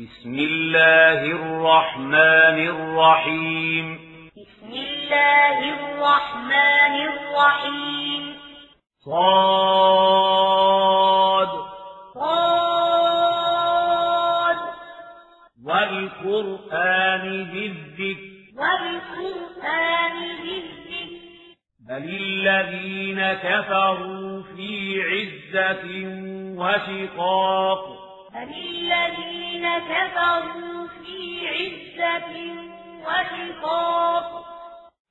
بسم الله الرحمن الرحيم. بسم الله الرحمن الرحيم. صاد. صاد. والقرآن بالذكر والقرآن بالذكر بل الذين كفروا في عزة وشقاق. بل الذين كفروا في عزة وشقاق؟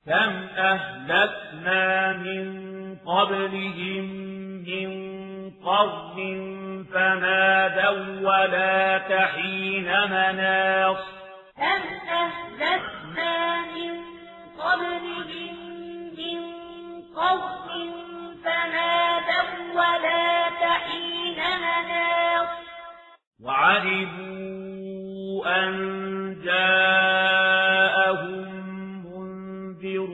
كم أهلكنا من قبلهم من قرن فنادوا ولا تحين مناص. كم أهلكنا من قبلهم من قرن فنادوا ولا وعجبوا أن جاءهم منذر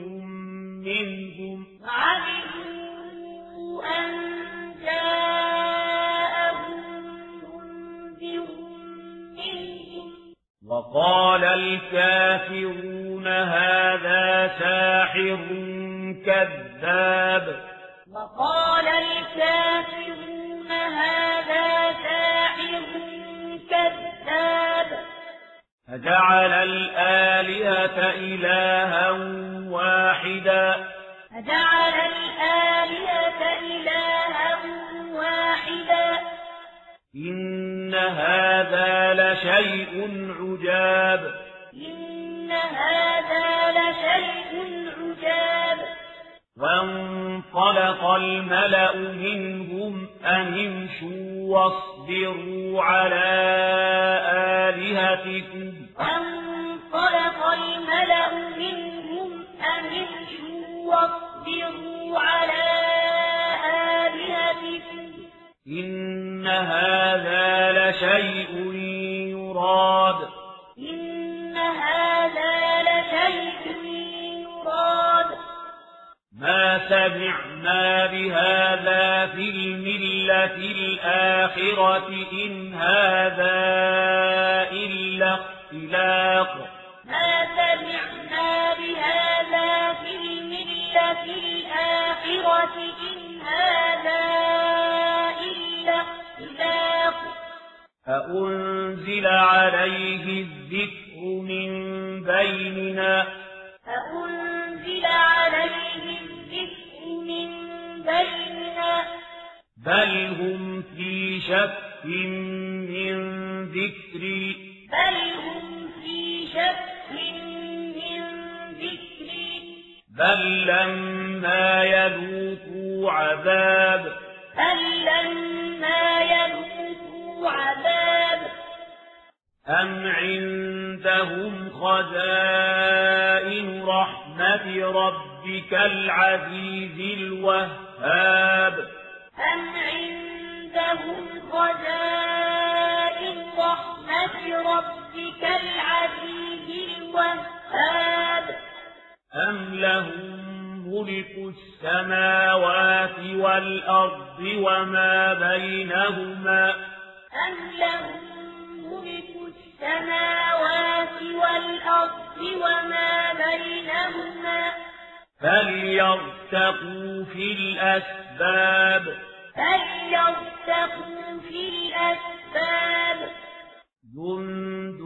منهم. وعجبوا أن جاءهم منذر منهم. وقال الكافرون هذا ساحر كذاب فجعل الآلهة إلها واحدا. فجعل الآلهة إلها واحدا. إن هذا لشيء عجاب. إن هذا لشيء عجاب. وانطلق الملأ منهم أن امشوا واصبروا على آلهتكم وانطلق الملأ منهم أن امشوا واصبروا على آلهتكم؟ إن هذا لشيء يراد. إن هذا لشيء يراد. ما سمعنا بهذا في الملة الآخرة إن هذا إلا اختلاق ما سمعنا بهذا في الملة الآخرة إن هذا إلا اختلاق فأنزل عليه الذكر من بيننا بل هم في شك من ذكري. بل هم في شك من ذكري. بل لما يذوقوا عذاب. بل لما يذوقوا عذاب. أم عندهم خزائن رحمة ربك العزيز الوهاب. أم عندهم خزائن رحمة ربك العزيز الوهاب أم لهم ملك السماوات والأرض وما بينهما أم لهم ملك السماوات والأرض وما بينهما فليرتقوا في الأسباب فليرتقوا في الأسباب جند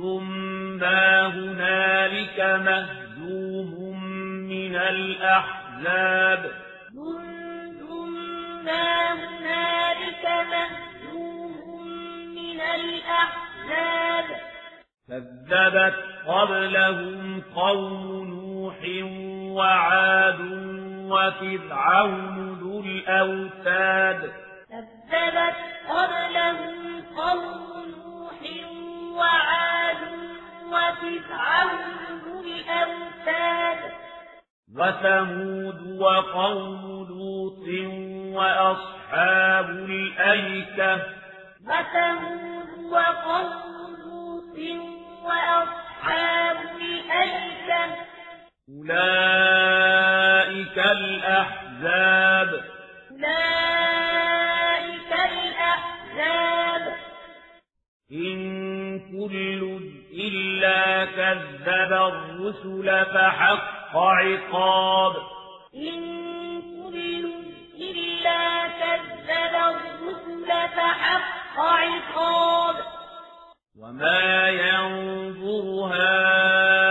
ما هنالك مهزوم من الأحزاب جند ما هنالك مهزوم من الأحزاب كذبت قبلهم قوم نوح وعاد وفرعون ذو الأوتاد. كذبت قبلهم قوم نوح وعاد وفرعون ذو الأوتاد. وثمود وقوم لوط وأصحاب الأيكة. وثمود وقوم لوط وأصحاب الأيكة. أولئك الأحزاب. أولئك الأحزاب. إن كل إلا كذب الرسل فحق عقاب. إن كل إلا كذب الرسل فحق عقاب. وما ينظر هؤلاء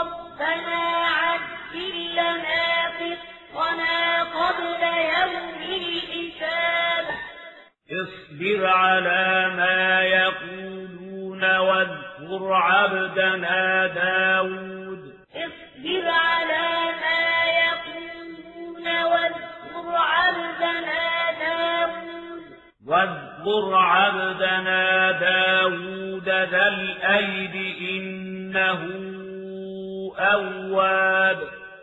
ربنا عجل لنا قطنا قبل يوم الحساب. اصبر على ما يقولون واذكر عبدنا داود. اصبر على ما يقولون واذكر عبدنا داود. واذكر عبدنا داود ذا الأيد إنه أواب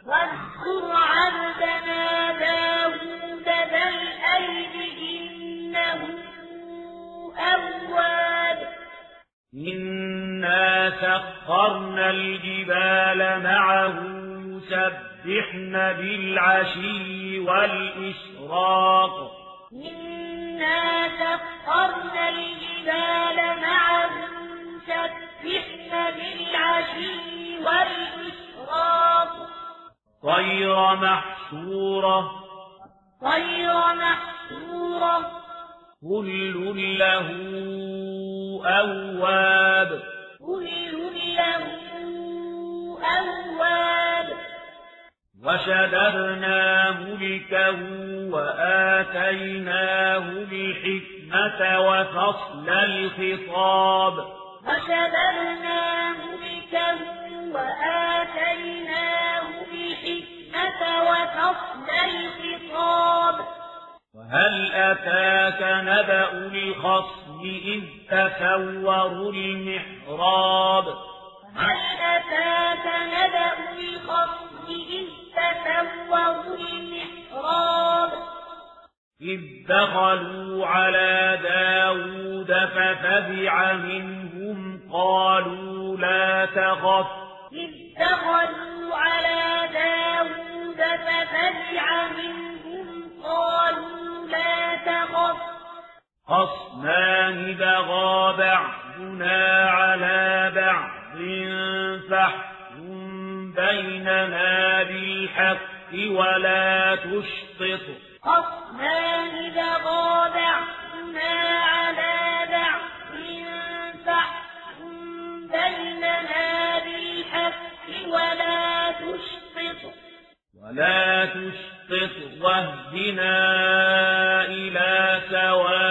واذكر عبدنا داود ذا الأيد إنه أواب. إنا سخرنا الجبال معه يسبحن بالعشي والإشراق إنا سخرنا الجبال معه سبحن بالعشي والإشراق غير محشورة غير محشورة كل له أواب. كل له أواب. وشددنا ملكه وآتيناه الحكمة وفصل الخطاب. وشددنا ملكه وآتيناه الحكمة وفصل الخطاب. وهل أتاك نبأ الخصم إذ تسوروا المحراب؟ هل أتاك نبأ الخصم إذ تسوروا المحراب؟ إذ دخلوا على داود ففزع منهم قالوا لا تخف دخلوا على داود ففزع منهم قالوا لا تخف. خصمان بغى بعضنا على بعض فاحكم بيننا بالحق ولا تشطط. ولا تشطط واهدنا إلى سواء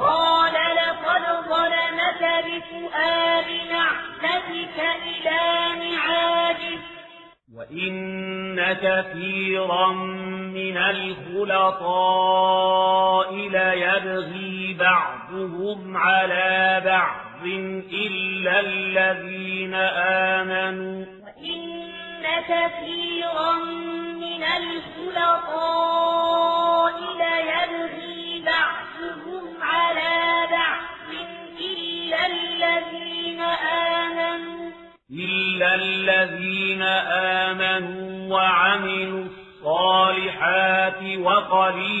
قال لقد ظلمك بسؤال نعمتك إلى نعاجه وإن كثيرا من الخلطاء ليبغي بعضهم على بعض إلا الذين آمنوا. وإن كثيرا من الخلطاء وقليل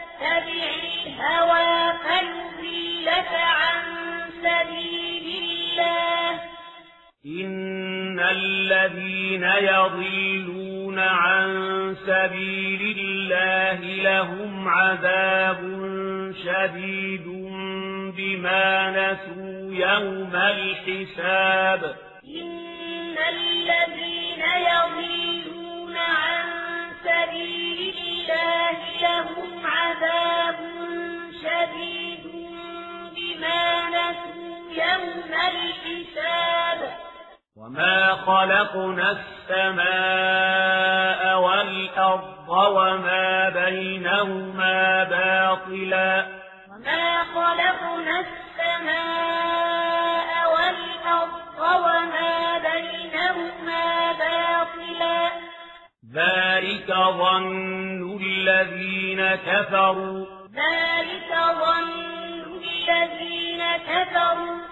الهوى فيضلك عن سبيل الله. إن الذين يضلون عن سبيل الله لهم عذاب شديد بما نسوا يوم الحساب. وما خلقنا السماء والأرض وما بينهما باطلا وما خلقنا السماء والأرض وما بينهما باطلا ذلك ظن الذين كفروا ذلك ظن الذين كفروا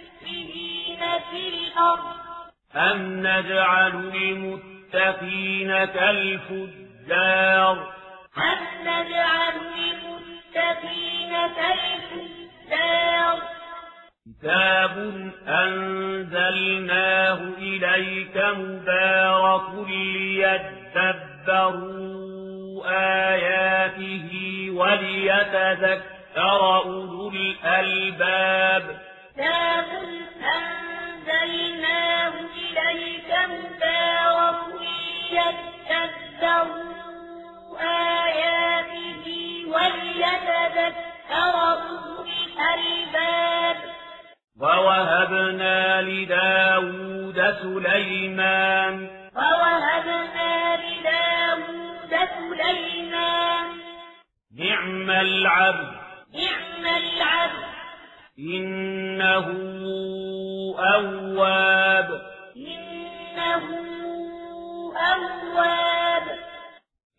في الأرض. أم نجعل المتقين كالفجار؟ أم نجعل المتقين كالفجار. كتاب أنزلناه إليك مبارك ليدبروا آياته وليتذكر أولو الألباب. كتاب ليتدبروا آياته وليتذكر أولو الألباب ووهبنا لداود سليمان ووهبنا لداود سليمان نعم العبد نعم العبد إنه أواب إنه أواب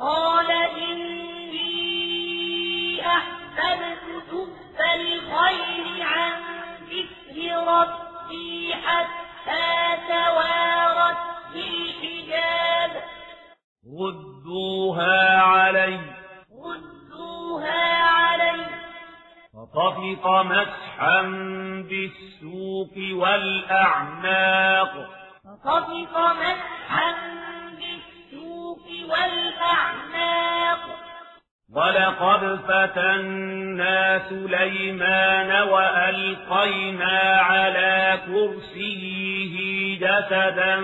قال إني أحببت حب الخير عن ذكر ربي حتى توارت بالحجاب. ردوها علي. ردوها علي. فطفق مسحا بالسوق والأعناق. فطفق مسحا والأعناق. ولقد فتنا سليمان وألقينا على كرسيه جسدا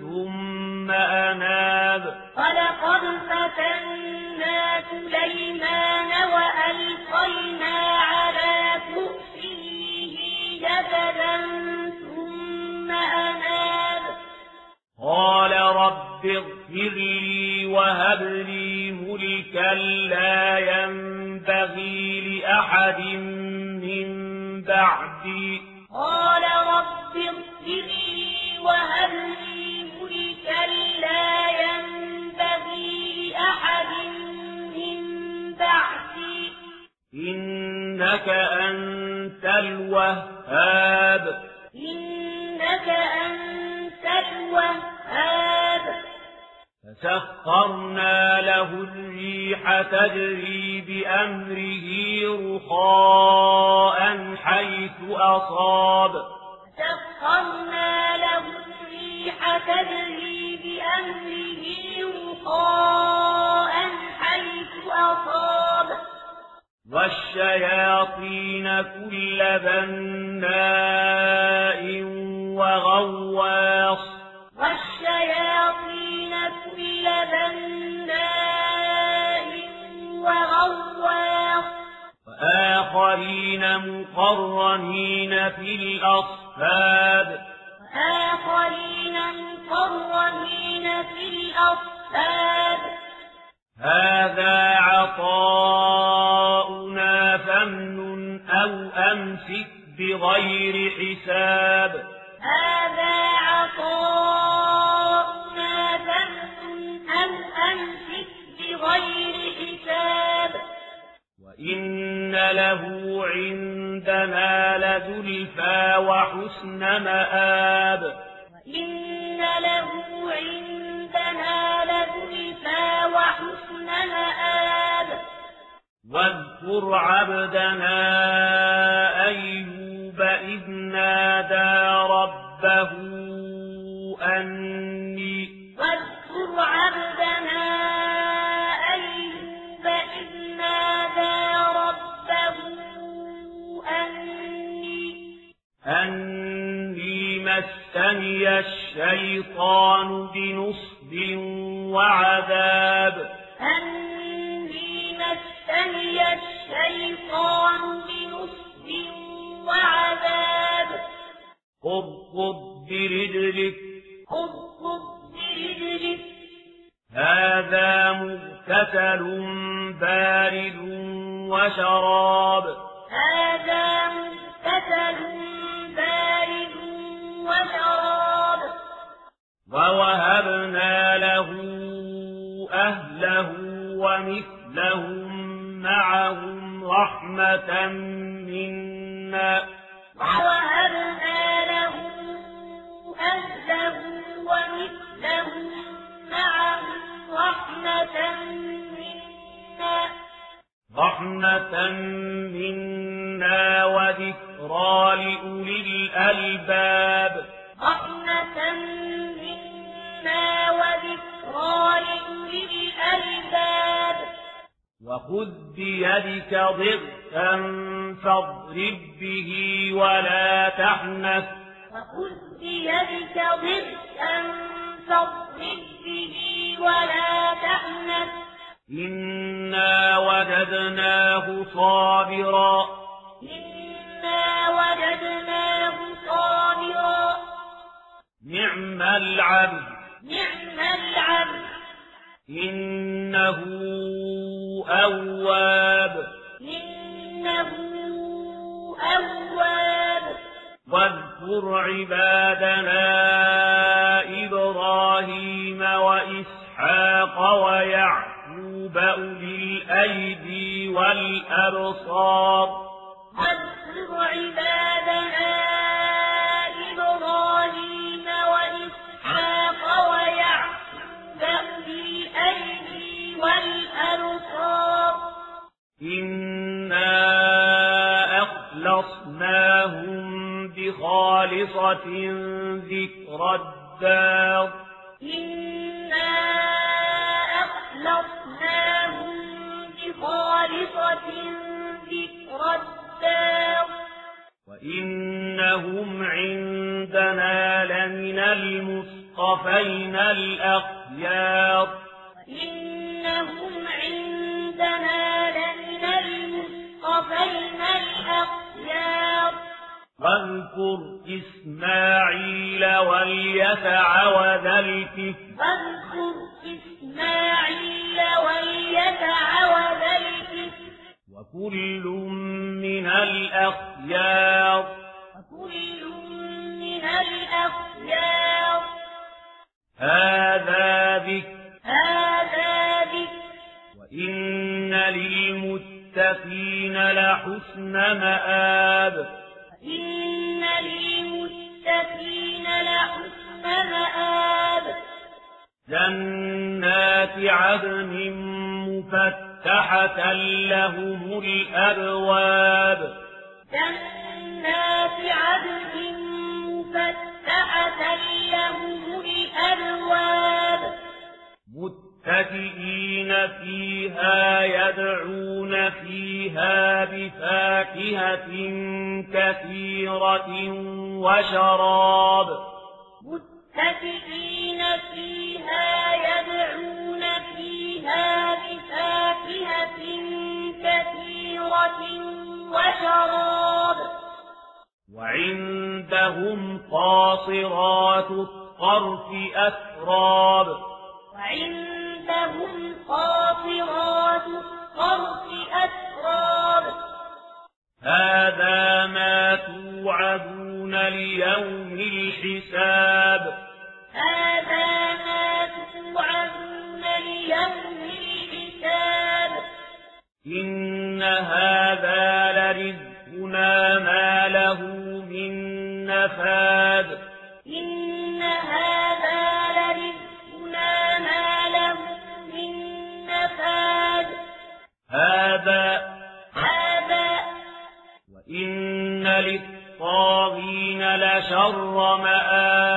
ثم أناب. ولقد فتنا سليمان وألقينا على كرسيه جسدا ثم أناب. قال رب اغفر لي لا ينبغي لأحد من بعدي. قال رب اغفر لي وهب لي ملكا لا ينبغي لأحد من بعدي. إنك أنت الوهاب. إنك أنت الوهاب. فسخرنا الريح تجري بأمره رخاء حيث أصاب. مقرنين في الأصفاد. واذكر عبدنا أيوب إذ نادى ربه أني واذكر عبدنا أيوب إذ نادى ربه أني أني مسني الشيطان رحمة منا وذكرى لأولي الألباب. رحمة منا وذكرى لأولي الألباب. وخذ بيدك ضغثا فاضرب به ولا تحنث. وخذ بيدك ضغطا فاضرب به ولا تحنث. إنا وجدناه صابرا. إنا وجدناه صابرا. نعم العبد. نعم العبد. إنه أواب. إنه أواب. واذكر عبادنا إبراهيم وإسحاق ويعقوب. الأيدي والأبصار. واذكر عبادنا إبراهيم وإسحاق ويعقوب أولي الأيدي والأبصار. إنا أخلصناهم بخالصة ذكر الدار. بخالصة ذكر الدار. وإنهم عندنا لمن المصطفين الأخيار. وإنهم عندنا لمن المصطفين الأخيار. واذكر إسماعيل واليسع وذا الكفر وكل من الأخيار. وكل من الأخيار. هذا ذكر هذا ذكر وإن للمتقين لحسن مآب. إن للمتقين لحسن مآب. جنات عدن مفتحة لهم الأبواب. جنات عدن مفتحة لهم الأبواب. متكئين فيها يدعون فيها بفاكهة كثيرة وشراب. قاصرات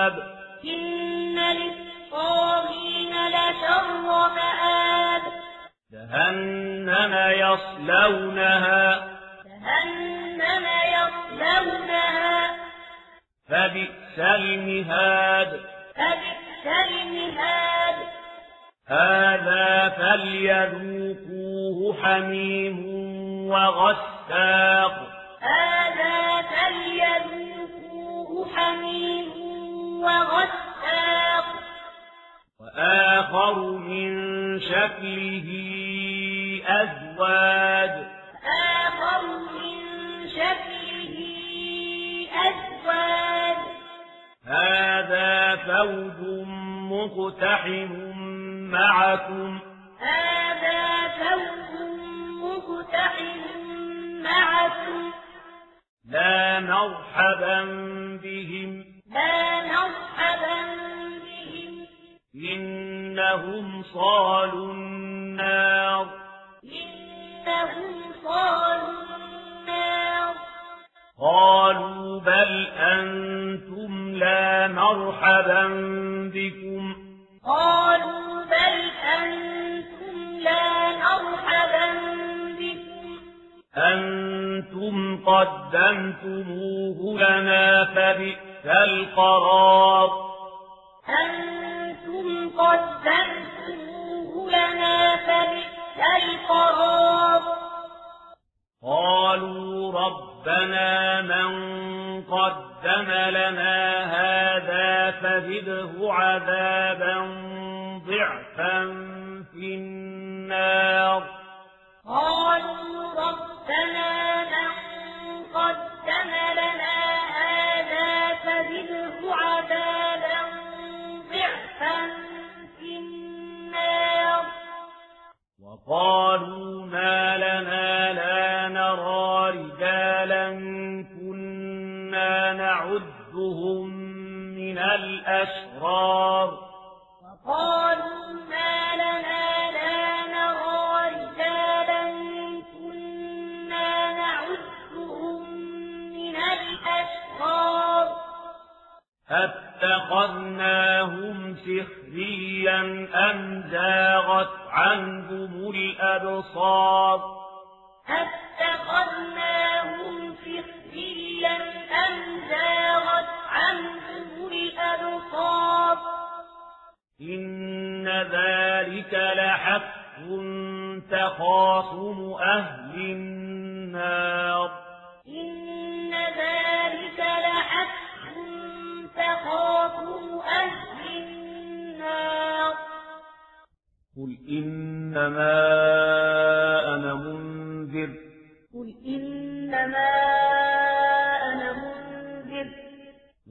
مآب إن للطاغين لشر مآب جهنم يصلونها. جهنم يصلونها. فبئس المهاد. فبئس المهاد. هذا فليذوقوه حميم وغساق. هذا فليذوقوه حميم وغساق. وآخر من شكله أزواج. آخر من شكله أزواج. هذا فوج مقتحم معكم. هذا فوز مقتحم معكم. لا مرحبا بهم. لا مرحبا بهم. إنهم صالوا النار. إنهم صالوا النار. قالوا بل أنتم لا مرحبا بكم. قالوا بل أنتم لا مرحبا بكم. أنتم قدمتموه لنا فبئس القرار. أنتم قدمتموه لنا فبئس القرار. قالوا ربنا من قدم لنا هذا فزده عذابا ضعفا في النار. ربنا من قل إنما أنا منذر قل إنما أنا منذر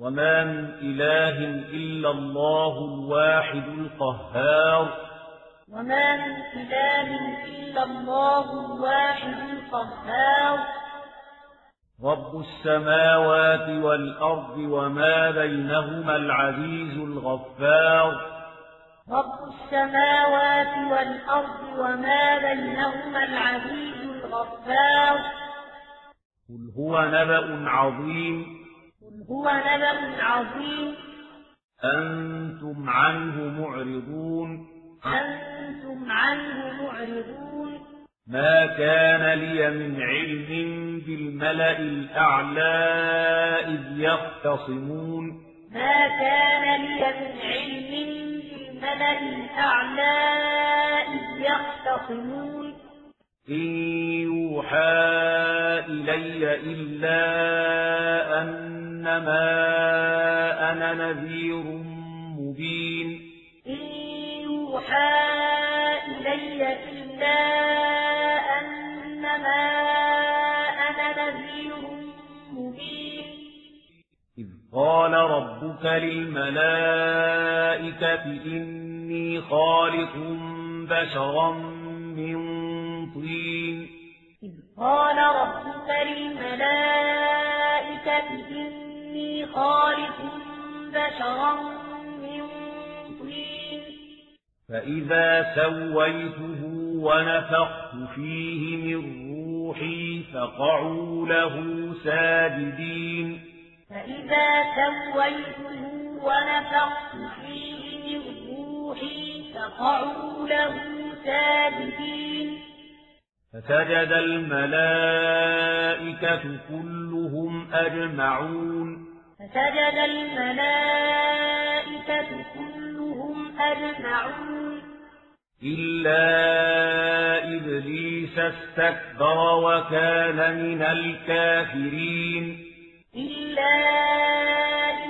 وما من إله إلا الله الواحد القهار وما من إله إلا الله الواحد القهار رب السماوات والأرض وما بينهما العزيز الغفار رب السماوات والأرض وما بينهما العزيز الغفار. قل هو نبأ عظيم. قل هو نبأ عظيم. أنتم عنه معرضون. أنتم عنه معرضون. ما كان لي من علم بالملأ الأعلى إذ يختصمون. ما كان لي من الأعلى إذ يختصمون. إن يوحى إلي إلا أنما أنا نذير مبين. إن يوحى إلي إلا أنما أنا نذير مبين. إذ قال ربك للملائكة إني خالق بشرا من طين. إذ قال ربك للملائكة إني خالق بشرا من طين. فإذا سويته ونفخت فيه من روحي فقعوا له ساجدين. فإذا سويته ونفخت فيه فقعوا له ساجدين. فسجد الملائكة كلهم أجمعون. فسجد الملائكة كلهم أجمعون. إلا إبليس استكبر وكان من الكافرين. إلا إبليس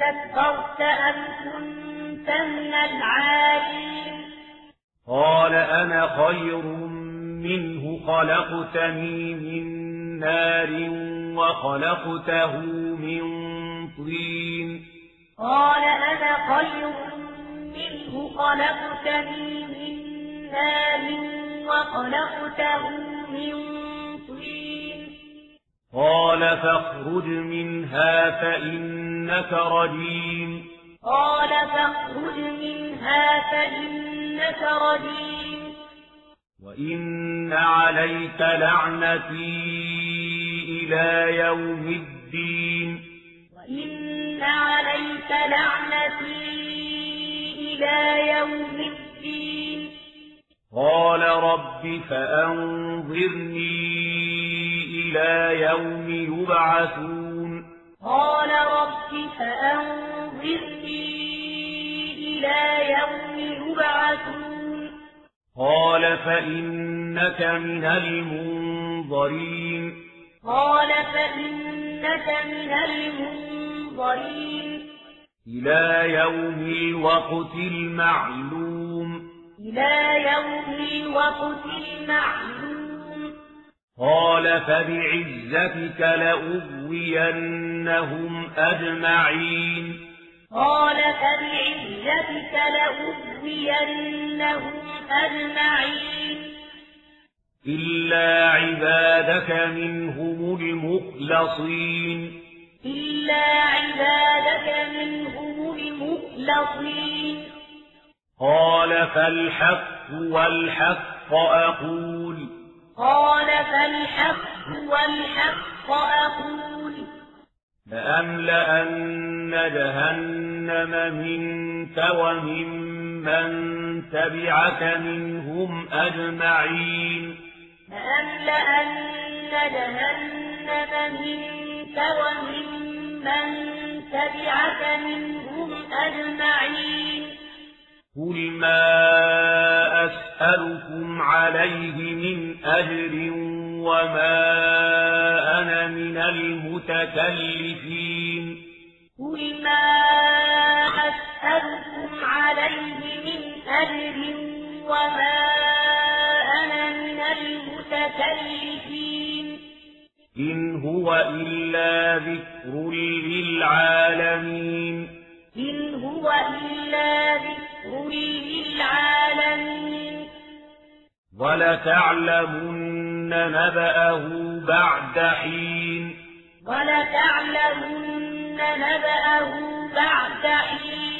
استكبرت أم كنت من العالين قال أنا خير منه خلقتني من نار وخلقته من طين قال أنا خير منه خلقتني من نار وخلقته من طين قال فاخرج منها فإنك رجيم. قال فاخرج منها فإنك رجيم. وإن عليك لعنتي إلى يوم الدين. وإن عليك لعنتي إلى يوم الدين. قال رب فأنظرني إلى يوم يبعثون. قال رب فأنظرني إلى يوم يبعثون. قال فإنك من المنظرين. قال فإنك من المنظرين. إلى يوم الوقت المعلوم. إلى يوم الوقت المعلوم. قال فبعزتك لأغوينهم أجمعين. قال فبعزتك لأغوينهم أجمعين. إلا عبادك منهم المخلصين. إلا عبادك منهم المخلصين. قال فالحق والحق أقول. قال فالحق والحق أقول. لأملأن جهنم منك ومن من تبعك منهم أجمعين. لأملأن جهنم منك ومن من تبعك منهم أجمعين. قل ما أسألكم عليه من أجر وما أنا من المتكلفين قل ما أسألكم عليه من أجر وما أنا من المتكلفين إن هو إلا ذكر للعالمين إن هو إلا ذكر للعالمين ولتعلمن نبأه بعد حين ولتعلمن نبأه بعد حين